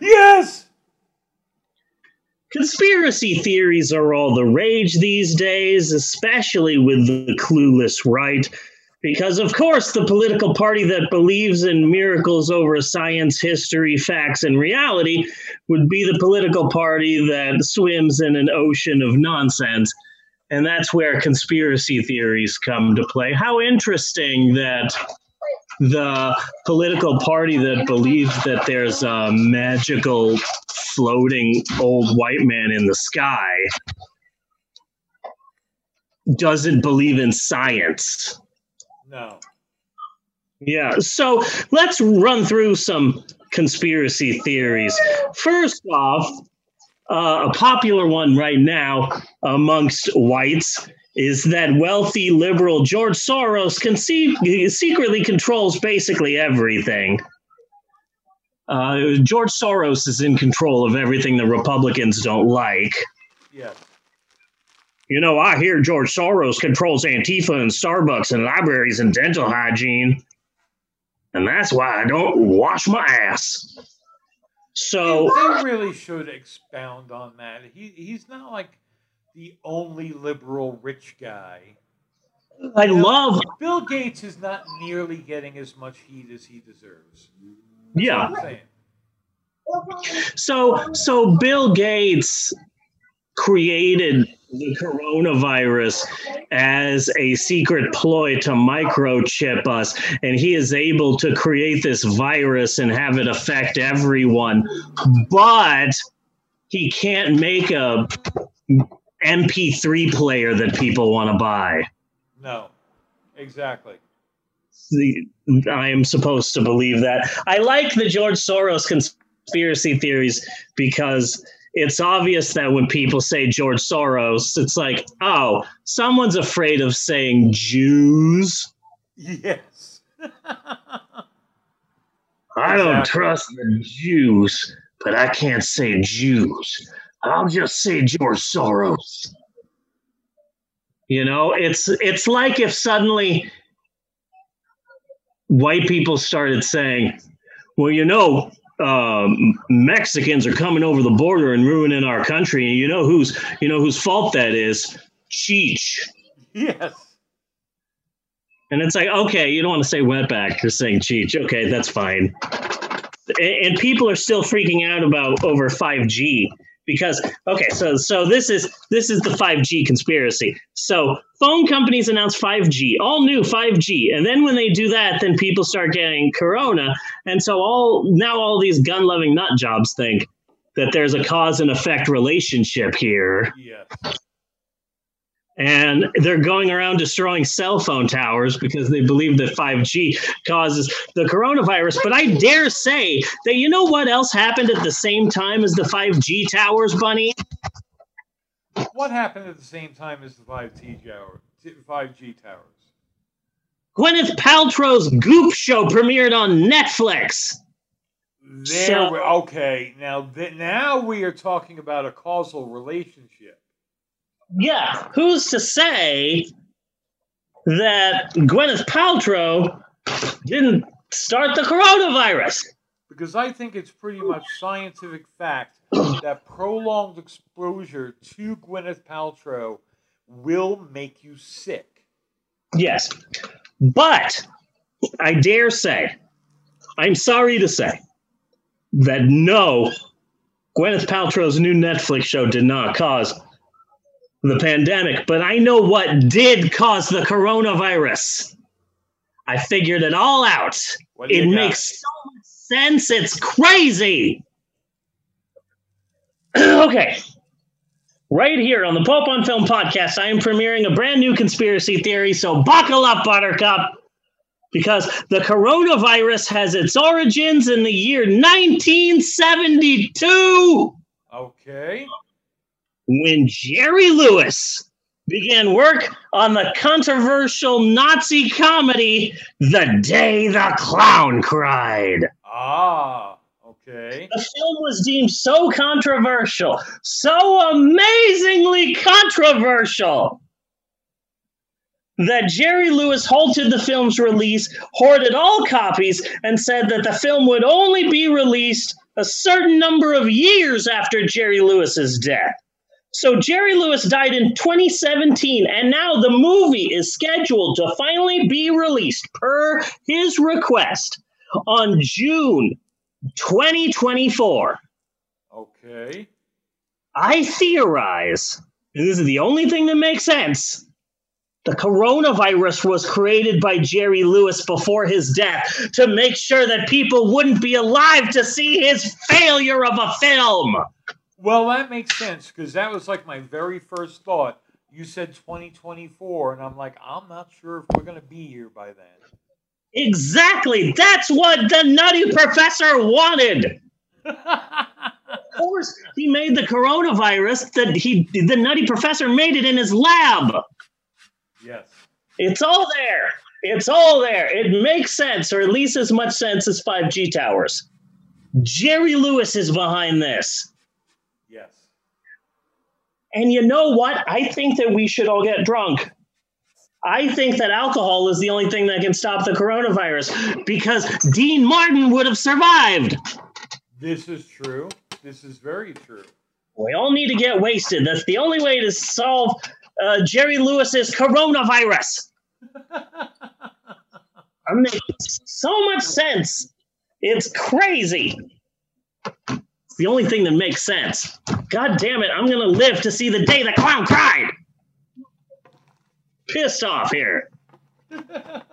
Yes. Conspiracy theories are all the rage these days, especially with the clueless right. Because, of course, the political party that believes in miracles over science, history, facts, and reality would be the political party that swims in an ocean of nonsense. And that's where conspiracy theories come to play. How interesting that the political party that believes that there's a magical floating old white man in the sky doesn't believe in science. No. Yeah, so let's run through some conspiracy theories. First off, uh, a popular one right now amongst whites is that wealthy liberal George Soros can see, secretly controls basically everything. Uh, George Soros is in control of everything the Republicans don't like. Yes. You know, I hear George Soros controls Antifa and Starbucks and libraries and dental hygiene. And that's why I don't wash my ass. So they really should expound on that. He he's not like the only liberal rich guy. I love Bill Gates is not nearly getting as much heat as he deserves. That's yeah. So so Bill Gates created the coronavirus as a secret ploy to microchip us and he is able to create this virus and have it affect everyone but he can't make a mp3 player that people want to buy no exactly the, i am supposed to believe that i like the george soros conspiracy theories because it's obvious that when people say George Soros, it's like, oh, someone's afraid of saying Jews. Yes. I don't trust the Jews, but I can't say Jews. I'll just say George Soros. You know, it's it's like if suddenly white people started saying, well, you know, um, Mexicans are coming over the border and ruining our country. And you know whose you know whose fault that is? Cheech. Yes. And it's like, okay, you don't want to say wetback, you're saying Cheech. Okay, that's fine. And, and people are still freaking out about over 5G because okay so so this is this is the 5g conspiracy. So phone companies announce 5g all new 5g and then when they do that then people start getting corona. And so all now all these gun loving nut jobs think that there's a cause and effect relationship here. Yeah and they're going around destroying cell phone towers because they believe that 5G causes the coronavirus. But I dare say that you know what else happened at the same time as the 5G towers, Bunny? What happened at the same time as the 5G tower, 5G towers? Gwyneth Paltrow's Goop Show premiered on Netflix. There, so, we, okay. Now, th- now we are talking about a causal relationship yeah, who's to say that Gwyneth Paltrow didn't start the coronavirus? Because I think it's pretty much scientific fact that prolonged exposure to Gwyneth Paltrow will make you sick. Yes. But I dare say, I'm sorry to say, that no, Gwyneth Paltrow's new Netflix show did not cause the pandemic, but I know what did cause the coronavirus. I figured it all out. It makes so much sense. It's crazy. okay. Right here on the Pope on Film podcast, I am premiering a brand new conspiracy theory. So buckle up, Buttercup, because the coronavirus has its origins in the year 1972. Okay when Jerry Lewis began work on the controversial Nazi comedy The Day the Clown Cried. Ah, okay. The film was deemed so controversial, so amazingly controversial, that Jerry Lewis halted the film's release, hoarded all copies, and said that the film would only be released a certain number of years after Jerry Lewis's death. So Jerry Lewis died in 2017, and now the movie is scheduled to finally be released per his request on June 2024. Okay. I theorize, and this is the only thing that makes sense. The coronavirus was created by Jerry Lewis before his death to make sure that people wouldn't be alive to see his failure of a film. Well, that makes sense because that was like my very first thought. You said 2024, and I'm like, I'm not sure if we're going to be here by then. Exactly. That's what the nutty professor wanted. of course, he made the coronavirus that he the nutty professor made it in his lab. Yes. It's all there. It's all there. It makes sense, or at least as much sense as 5G towers. Jerry Lewis is behind this. And you know what? I think that we should all get drunk. I think that alcohol is the only thing that can stop the coronavirus because Dean Martin would have survived. This is true. This is very true. We all need to get wasted. That's the only way to solve uh, Jerry Lewis's coronavirus. I'm making so much sense. It's crazy. The only thing that makes sense. God damn it, I'm gonna live to see the day the clown cried. Pissed off here.